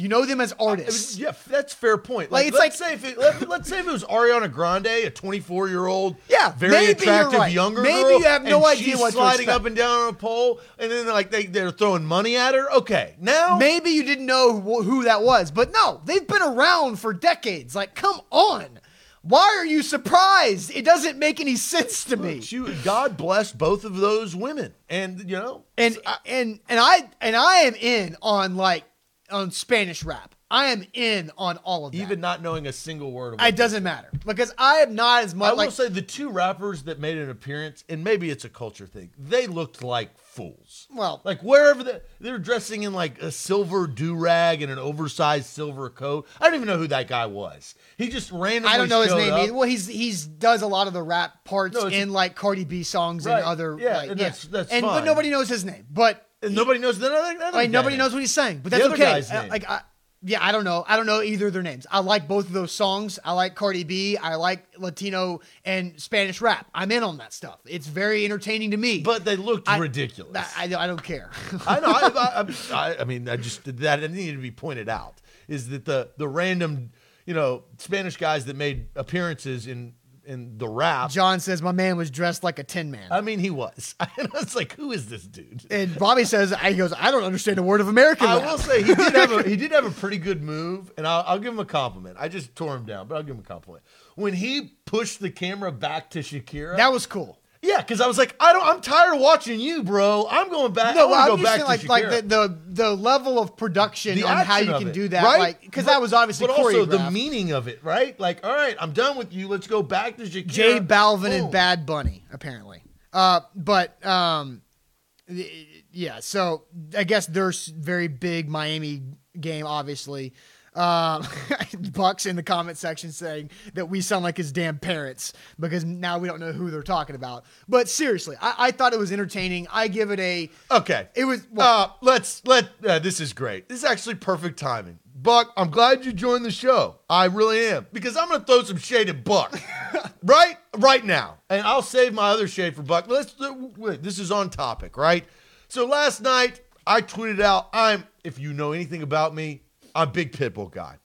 You know them as I mean, artists. yeah, that's fair point. Like, Like, it's let's like- say if it, let, let's say if it was Ariana Grande, a 24 year old, Yeah, very attractive right. younger Maybe girl, you have no idea she's what sliding up and down on a pole, and then like they they're throwing money at her. Okay, now Maybe you didn't know who, who that was, but no, they've been around for decades. Like, come on. Why are you surprised? It doesn't make any sense to me. you, God bless both of those women, and you know, And and and I and I am in on like on Spanish rap. I am in on all of that. even not knowing a single word of it It doesn't matter because I am not as much. I will like say the two rappers that made an appearance, and maybe it's a culture thing, they looked like fools. Well- like wherever they, they're dressing in like a silver do rag and an oversized silver coat. I don't even know who that guy was. He just randomly. I don't know his name up. either. Well, he's he's does a lot of the rap parts No, in like Cardi B songs Right, and other yeah, like, and that's- that's and but nobody knows his name. But And nobody knows the other. other I mean, nobody knows what he's saying. But The that's other okay. guy's Uh, name. Like I, yeah, I don't know. I don't know either of their names. I like both of those songs. I like Cardi B. I like Latino and Spanish rap. I'm in on that stuff. It's very entertaining to me. But they looked I- ridiculous. I, I, I don't care. I know. I, I, (laughs) I, I mean, I just that needed to be pointed out is that the the random, you know, Spanish guys that made appearances in in the rap. John says my man was dressed like a tin man. I mean, he was. And (laughs) I was like, who is this dude? and Bobby says, he goes, I don't understand a word of American I rap. will say he did have a (laughs) he did have a pretty good move, and I'll, I'll give him a compliment. I just tore him down, but I'll give him a compliment when he pushed the camera back to Shakira. that was cool. Yeah, because I was like, I don't. I'm tired of watching you, bro. I'm going back. No, I I'm go back saying to like like the, the the level of production The on how you can it, do that, right? like because But- that was obviously but also the meaning of it, right? Like, all right, I'm done with you. Let's go back to Shakira. J Balvin Boom. and Bad Bunny apparently. Uh, but um, yeah. So I guess there's very big Miami game, obviously. Uh, (laughs) Bucks in the comment section saying that we sound like his damn parents because now we don't know who they're talking about. But seriously, I, I thought it was entertaining. I give it a. Okay. It was well, Uh, let's let. Uh, this is great. This is actually perfect timing. Buck, I'm glad you joined the show. I really am because I'm going to throw some shade at Buck, (laughs) right, right now, and I'll save my other shade for Buck. Let's. uh, Wait, this is on topic, right? So last night I tweeted out, "I'm if you know anything about me, I'm a big Pitbull guy,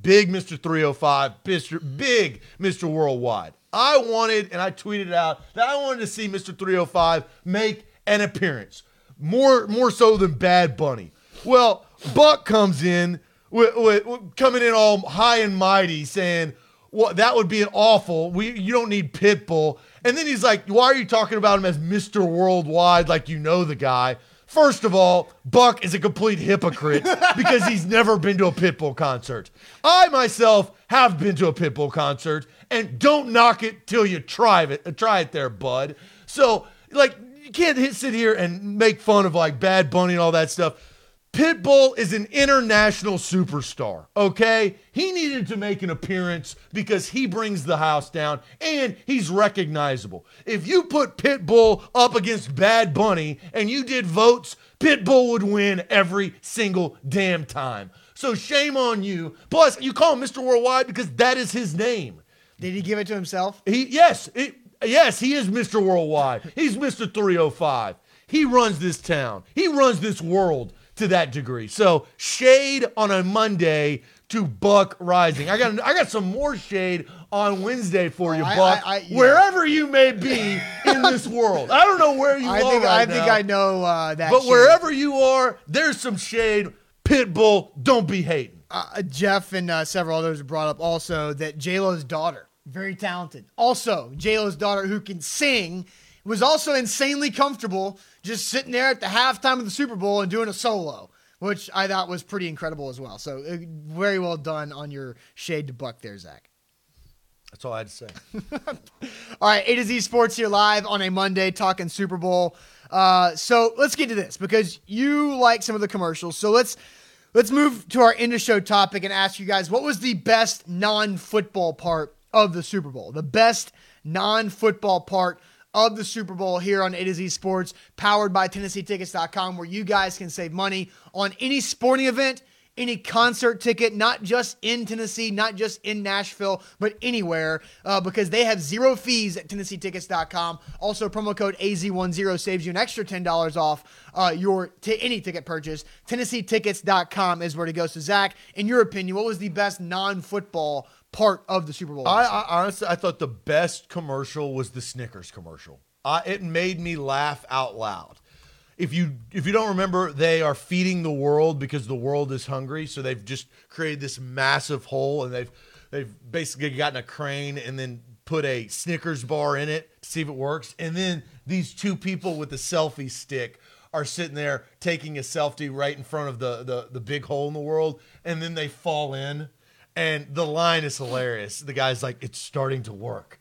big Mr. 305, Mr. Big Mr. Worldwide. I wanted, and I tweeted out that I wanted to see Mr. 305 make an appearance, more more so than Bad Bunny. Well, Buck comes in with, with, with- coming in all high and mighty, saying, "Well, that would be an awful. We you don't need Pitbull." And then he's like, "Why are you talking about him as Mr. Worldwide like you know the guy?" First of all, Buck is a complete hypocrite (laughs) because he's never been to a Pitbull concert. I myself have been to a Pitbull concert, and don't knock it till you try it. Uh, try it there, bud. So, like, you can't sit here and make fun of like Bad Bunny and all that stuff. Pitbull is an international superstar, okay? He needed to make an appearance because he brings the house down and he's recognizable. If you put Pitbull up against Bad Bunny and you did votes, Pitbull would win every single damn time. So shame on you. Plus, you call him Mr. Worldwide because that is his name. did he give it to himself? He yes, it, yes, he is Mr. Worldwide. He's Mr. 305. He runs this town. He runs this world to that degree. So shade on a Monday to Buck Rising. I got I got some more shade on Wednesday for you, I- Buck. I- I- yeah. Wherever you may be (laughs) in this world, I don't know where you I are think right I think I know uh, that. But shade. wherever you are, there's some shade. Pitbull, don't be hating. uh, Jeff and uh, several others brought up also that J Lo's daughter, very talented. Also, J Lo's daughter who can sing was also insanely comfortable just sitting there at the halftime of the Super Bowl and doing a solo, which I thought was pretty incredible as well. So uh, very well done on your shade to buck there, Zach. That's all I had to say. (laughs) All right, A to Z Sports here live on a Monday talking Super Bowl. Uh, so let's get to this because you like some of the commercials. So let's let's move to our end of show topic and ask you guys what was the best non-football part of the Super Bowl? The best non-football part of the Super Bowl here on A to Z Sports, powered by TennesseeTickets.com, where you guys can save money on any sporting event any concert ticket, not just in Tennessee, not just in Nashville, but anywhere, uh, because they have zero fees at TennesseeTickets.com. Also, promo code AZ10 saves you an extra $10 off uh, your t- any ticket purchase. TennesseeTickets.com is where to go. So, Zach, in your opinion, what was the best non football part of the Super Bowl? I, I honestly, I thought the best commercial was the Snickers commercial. Uh, it made me laugh out loud. If you if you don't remember, they are feeding the world because the world is hungry. So they've just created this massive hole, and they've they've basically gotten a crane and then put a Snickers bar in it to see if it works. And then these two people with the selfie stick are sitting there taking a selfie right in front of the the, the big hole in the world, and then they fall in. And the line is hilarious. The guy's like, "It's starting to work."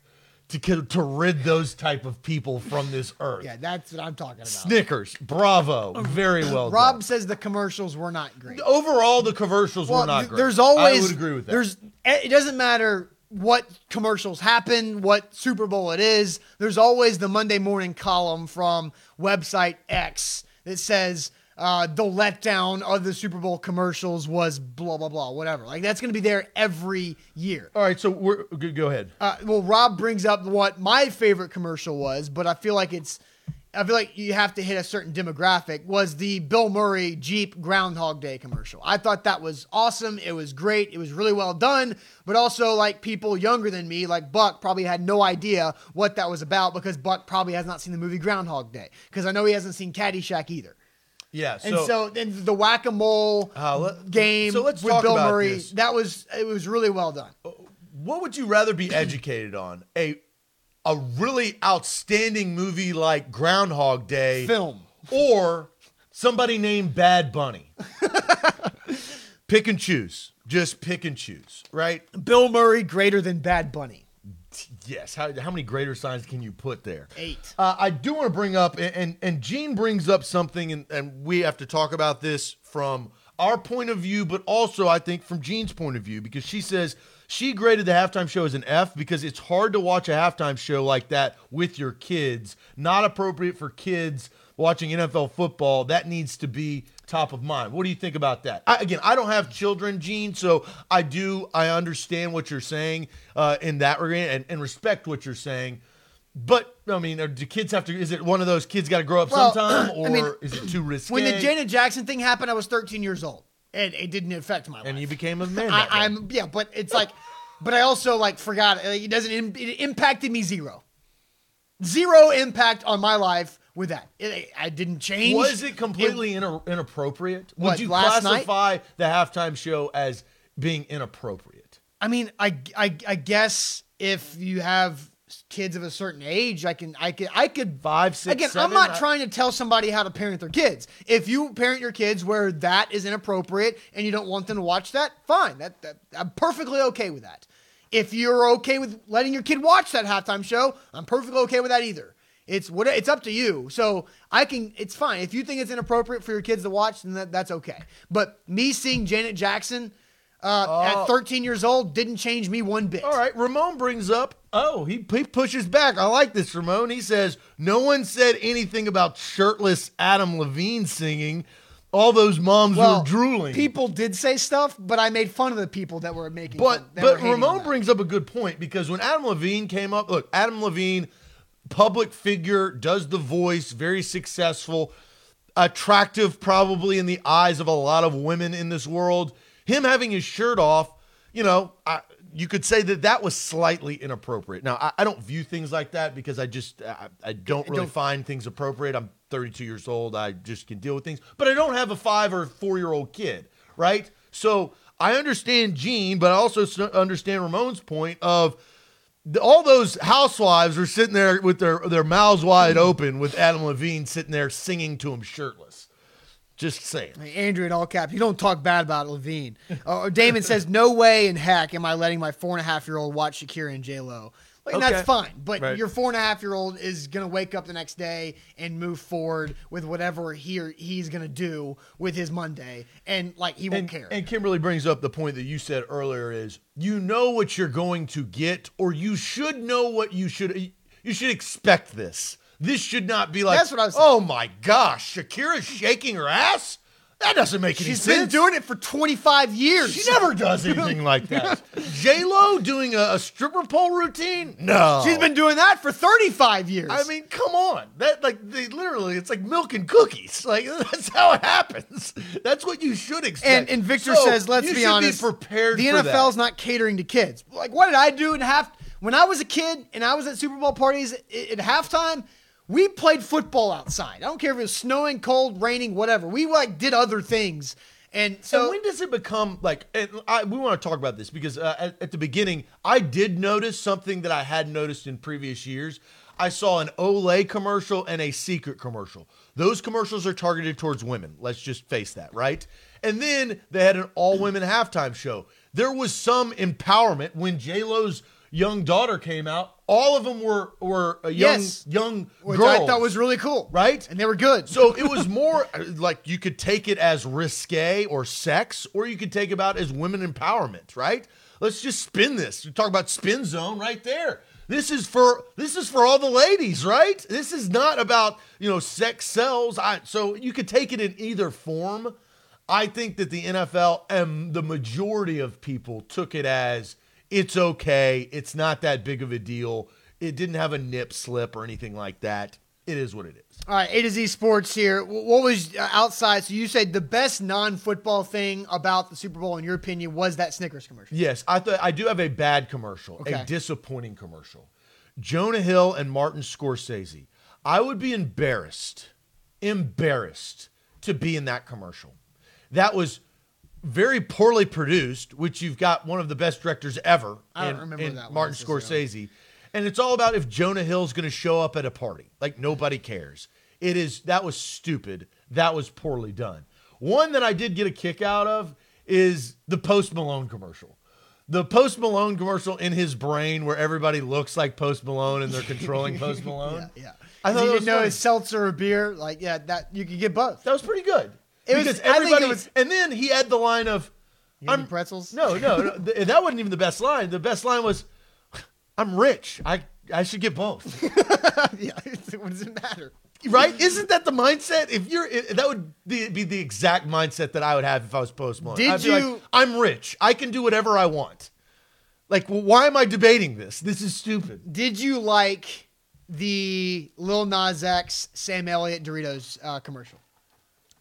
To, to rid those type of people from this earth. yeah, that's what I'm talking about. Snickers, bravo, very well Rob done. says the commercials were not great. Overall, the commercials were not th- great. There's always I would agree with that. There's eh, it doesn't matter what commercials happen, what Super Bowl it is. There's always the Monday morning column from website X that says uh, the letdown of the Super Bowl commercials was blah blah blah whatever. Like that's going to be there every year. All right, so we're go ahead. Uh, well, Rob brings up what my favorite commercial was, but I feel like it's, I feel like you have to hit a certain demographic. Was the Bill Murray Jeep Groundhog Day commercial? I thought that was awesome. It was great. It was really well done. But also, like people younger than me, like Buck, probably had no idea what that was about because Buck probably has not seen the movie Groundhog Day because I know he hasn't seen Caddyshack either. Yeah, And so, then the whack a mole Uh, let- game so let's with talk Bill about Murray, this. that was it was really well done. what would you rather be educated on? A a really outstanding movie like Groundhog Day Film. or somebody named Bad Bunny? (laughs) pick and choose. Just pick and choose, right? Bill Murray greater than Bad Bunny. Yes. How, how many greater signs can you put there? Eight. Uh, I do want to bring up, and and, and Gene brings up something, and, and we have to talk about this from our point of view, but also I think from Gene's point of view, because she says she graded the halftime show as an F because it's hard to watch a halftime show like that with your kids. Not appropriate for kids watching NFL football. That needs to be top of mind. What do you think about that? I, again, I don't have children, Gene, so I do I understand what you're saying uh, in that regard and, and respect what you're saying. But I mean, do kids have to? Is it one of those kids got to grow up Well, (clears throat) sometime, I or mean, is it too risky? When the Janet Jackson thing happened, I was 13 years old, and it didn't affect my life. and you became a man. I, I'm yeah, but it's like, but I also like forgot like, it doesn't. It impacted me zero, zero impact on my life with that. It, I didn't change. Was it completely ina- inappropriate? Would What, you last night? classify the halftime show as being inappropriate? I mean, I, I, I guess if you have kids of a certain age, I can, I can, I could Five, six, Again, seven? I'm not I- trying to tell somebody how to parent their kids. If you parent your kids where that is inappropriate and you don't want them to watch that, fine. That, that I'm perfectly okay with that. If you're okay with letting your kid watch that halftime show, I'm perfectly okay with that either. It's what it's up to you. So I can. It's fine if you think it's inappropriate for your kids to watch, then that, that's okay. But me seeing Janet Jackson uh, Oh. at 13 years old didn't change me one bit. All right, Ramon brings up. Oh, he, he pushes back. I like this, Ramon. He says no one said anything about shirtless Adam Levine singing. All those moms were drooling. People did say stuff, but I made fun of the people that were making. But fun, but Ramon brings up a good point because when Adam Levine came up, look, Adam Levine, public figure, does the voice, very successful, attractive probably in the eyes of a lot of women in this world. Him having his shirt off, you know, I, you could say that that was slightly inappropriate. Now, I, I don't view things like that because I just I, I don't really don't- find things appropriate. I'm 32 years old. I just can deal with things, but I don't have a five or four year old kid, right? So I understand Gene, but I also understand Ramon's point of all those housewives are sitting there with their their mouths wide open with Adam Levine sitting there singing to him shirtless. Just saying. Andrew in all caps. You don't talk bad about Levine. Uh, Damon says, "No way in heck am I letting my four and a half year old watch Shakira and J Lo." Like Okay. that's fine, but Right. your four and a half year old is gonna wake up the next day and move forward with whatever he or he's gonna do with his Monday, and like he won't And, care. and Kimberly brings up the point that you said earlier is you know what you're going to get, or you should know what you should you should expect this. This should not be like That's what I was oh saying. Oh my gosh, Shakira's shaking her ass? That doesn't make any She's sense. been doing it for 25 years. She never does (laughs) anything like that. (laughs) J Lo doing a, a stripper pole routine? No. She's been doing that for 35 years. I mean, come on. That like they literally, it's like milk and cookies. (laughs) Like that's how it happens. That's what you should expect. and, and Victor So, says, let's you be should honest, prepared. the for NFL's that. not catering to kids. Like, what did I do in half? When I was a kid and I was at Super Bowl parties i- at halftime, we played football outside. I don't care if it was snowing, cold, raining, whatever. We like did other things. And So so when does it become like? And I, we want to talk about this because uh, at, at the beginning, I did notice something that I had noticed in previous years. I saw an Olay commercial and a Secret commercial. Those commercials are targeted towards women. Let's just face that, right? And then they had an all women halftime show. There was some empowerment when J Lo's young daughter came out. All of them were were a young Yes. young which girls, I thought was really cool. right? And they were good. So it was more (laughs) like you could take it as risque or sex, or you could take about as women empowerment, right? Let's just spin this. You talk about spin zone right there. This is for this is for all the ladies, right? This is not about you know sex sells. I, so you could take it in either form. I think that the NFL and the majority of people took it as it's okay. It's not that big of a deal. It didn't have a nip slip or anything like that. It is what it is. All right, A to Z Sports here. What was uh, outside? So you said the best non-football thing about the Super Bowl, in your opinion, was that Snickers commercial. Yes, I thought I do have a bad commercial, Okay. a disappointing commercial. Jonah Hill and Martin Scorsese. I would be embarrassed, embarrassed to be in that commercial. That was very poorly produced, which you've got one of the best directors ever I don't in, remember in that one Martin. Scorsese. And it's all about if Jonah Hill's going to show up at a party. Like nobody cares. It is that was stupid. That was poorly done. One that I did get a kick out of is the Post Malone commercial. The Post Malone commercial in his brain where everybody looks like Post Malone and they're controlling Post (laughs) Malone. Yeah, yeah. I thought you didn't know funny. it's seltzer or beer. Like, yeah, that you could get both. That was pretty good. It was- because I think it everybody was- and then he had the line of You I'm pretzels. No, no, no (laughs) th- that wasn't even the best line. The best line was I'm rich. I I should get both. (laughs) yeah. what does it matter? right? Isn't that the mindset? If you're, i- that would be, be the exact mindset that I would have if I was Post Malone. Did I'd be like, you- I'm rich. I can do whatever I want. Like, well, why am I debating this? This is stupid. Did you like the Lil Nas X Sam Elliott Doritos uh, commercial?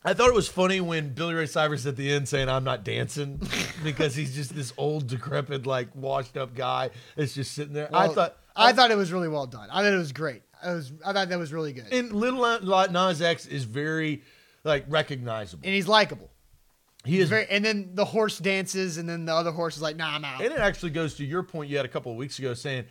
I thought it was funny when Billy Ray Cyrus at the end saying I'm not dancing (laughs) because he's just this old, decrepit, like washed up guy that's just sitting there. I thought I thought it was really well done. I thought it was great. I was I thought that was really good. And, and Little Nas X is very like recognizable. And he's likable. He is Very, and then the horse dances, and then the other horse is like, "Nah, I'm out." And it actually goes to your point you had a couple of weeks ago saying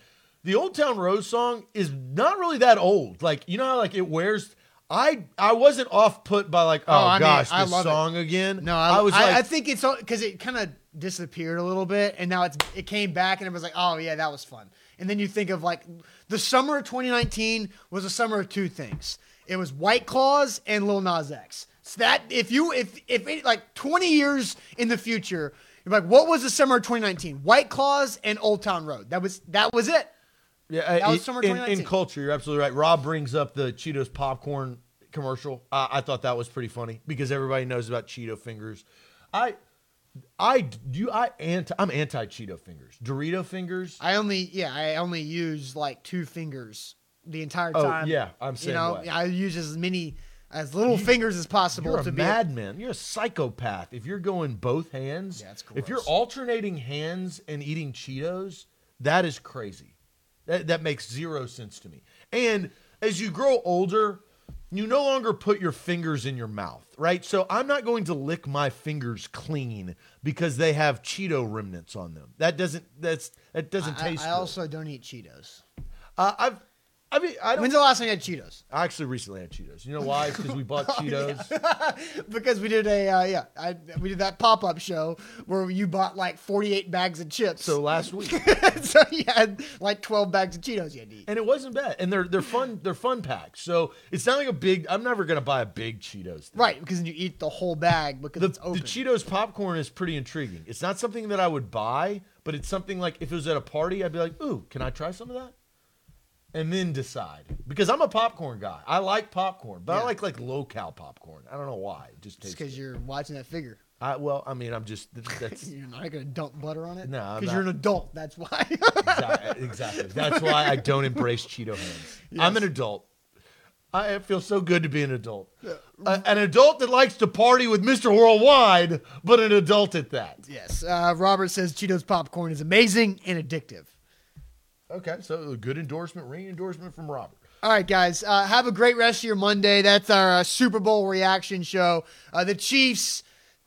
the Old Town Road song is not really that old. Like, you know how like it wears I I wasn't off put by like, oh, oh, I mean, gosh, I this love it. song again. No, I, was I, like I think it's because it kind of disappeared a little bit, and now it's it came back, and it was like, oh yeah, that was fun. And then you think of like the summer of 2019 was a summer of two things. It was White Claws and Lil Nas X. So that if you if if it, like 20 years in the future, you're like, what was the summer of 2019? White Claws and Old Town Road. That was that was it. Yeah, that was summer in, in culture, you're absolutely right. Rob brings up the Cheetos popcorn commercial. I, I thought that was pretty funny because everybody knows about Cheeto fingers. I I do I anti I'm anti Cheeto fingers. Dorito fingers. I only yeah, I only use like two fingers the entire Oh, time. yeah, I'm saying you know, way. I use as many as little fingers as possible You're a to be madman. You're a psychopath. If you're going both hands, Yeah, it's if you're alternating hands and eating Cheetos, that is crazy. That, that makes zero sense to me. And as you grow older, you no longer put your fingers in your mouth, right? So I'm not going to lick my fingers clean because they have Cheeto remnants on them. That doesn't that's that doesn't I, taste. I good. also don't eat Cheetos. uh, I've I mean I don't When's the last time you had Cheetos? I actually recently had Cheetos. You know why? Because we bought (laughs) Cheetos. (laughs) because we did a uh, yeah, I, we did that pop up show where you bought like forty eight bags of chips. So last week. (laughs) so you had like twelve bags of Cheetos you had to eat. and it wasn't bad. And they're they're fun. They're fun packs. So it's not like a big. I'm never gonna buy a big Cheetos. Thing. Right, because then you eat the whole bag because The, it's the. Cheetos popcorn is pretty intriguing. It's not something that I would buy, but it's something like if it was at a party, I'd be like, "Ooh, can I try some of that?" And then decide. Because I'm a popcorn guy. I like popcorn, but I like like low cal popcorn. I don't know why. It just because you're watching that figure. I, well, I mean, I'm just that's (laughs) You're not gonna dump butter on it. No, because you're an adult. That's why. (laughs) exactly, exactly. That's why I don't embrace Cheeto hands. I'm an adult. I feel so good to be an adult. A- an adult that likes to party with Mr. Worldwide, but an adult at that. yes. Uh, Robert says Cheetos popcorn is amazing and addictive. Okay, so a good endorsement, ring endorsement from Robert. All right, guys. Uh, have a great rest of your Monday. That's our uh, Super Bowl reaction show. Uh, the Chiefs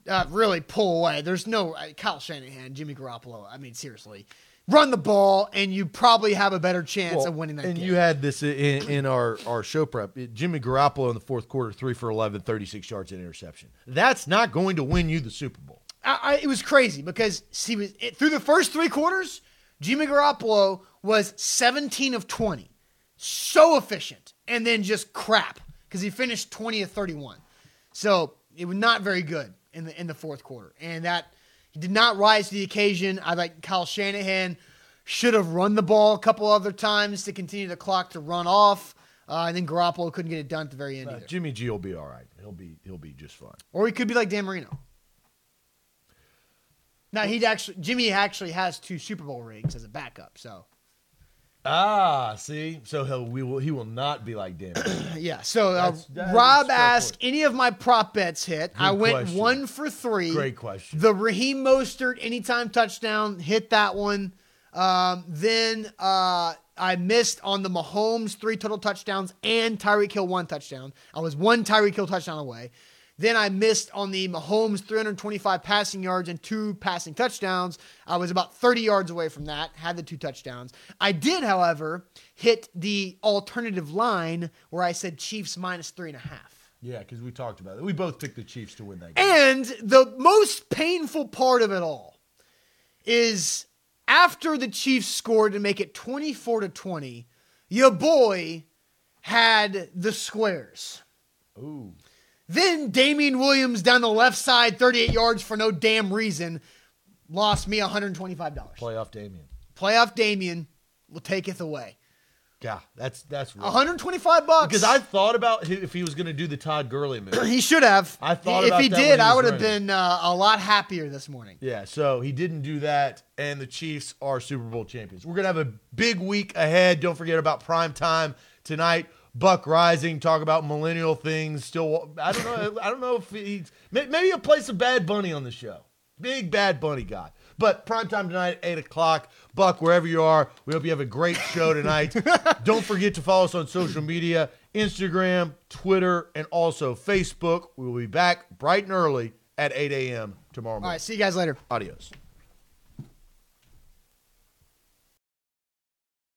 uh, really pull away. There's no uh, Kyle Shanahan, Jimmy Garoppolo. I mean, seriously, run the ball, and you probably have a better chance Well, of winning that and game. you had this in, in our, our show prep. Jimmy Garoppolo in the fourth quarter, three for 11, 36 yards and interception. That's not going to win you the Super Bowl. I, I, it was crazy because he was it, through the first three quarters. Jimmy Garoppolo was 17 of 20, so efficient, and then just crap because he finished 20 of 31. So it was not very good in the in the fourth quarter, and that he did not rise to the occasion. I like Kyle Shanahan should have run the ball a couple other times to continue the clock to run off, uh, and then Garoppolo couldn't get it done at the very end Uh. Jimmy G will be all right. He'll be he'll be just fine. Or he could be like Dan Marino. Now he'd actually Jimmy actually has two Super Bowl rings as a backup, so Ah, see, so he'll we will he will not be like Dan. (clears throat) yeah. So uh, That's- that Rob is fair asked any of my prop bets hit. I went question. one for three. Great question. The Raheem Mostert anytime touchdown hit that one. Um, then uh, I missed on the Mahomes three total touchdowns and Tyreek Hill one touchdown. I was one Tyreek Hill touchdown away. Then I missed on the Mahomes 325 passing yards and two passing touchdowns. I was about 30 yards away from that, had the two touchdowns. I did, however, hit the alternative line where I said Chiefs minus three and a half. yeah, because we talked about it. We both picked the Chiefs to win that game. And the most painful part of it all is after the Chiefs scored to make it 24 to 20, your boy had the squares. Ooh, Then Damien Williams down the left side, 38 yards for no damn reason, lost me $125. playoff Damien. Playoff Damien will take it away. Yeah, that's that's rough. 125 bucks. because I thought about if he was going to do the Todd Gurley move. (clears throat) he should have. I thought if about he did, he I would have been uh, a lot happier this morning. Yeah, so he didn't do that, and the Chiefs are Super Bowl champions. We're gonna have a big week ahead. Don't forget about prime time tonight. Buck Rising, talk about millennial things. Still, I don't know. I don't know if he's maybe he'll play some Bad Bunny on the show. Big Bad Bunny guy. But prime time tonight, eight o'clock. Buck, wherever you are, we hope you have a great show tonight. (laughs) don't forget to follow us on social media: Instagram, Twitter, and also Facebook. We will be back bright and early at 8 a.m. tomorrow All morning. right, see you guys later. Adios.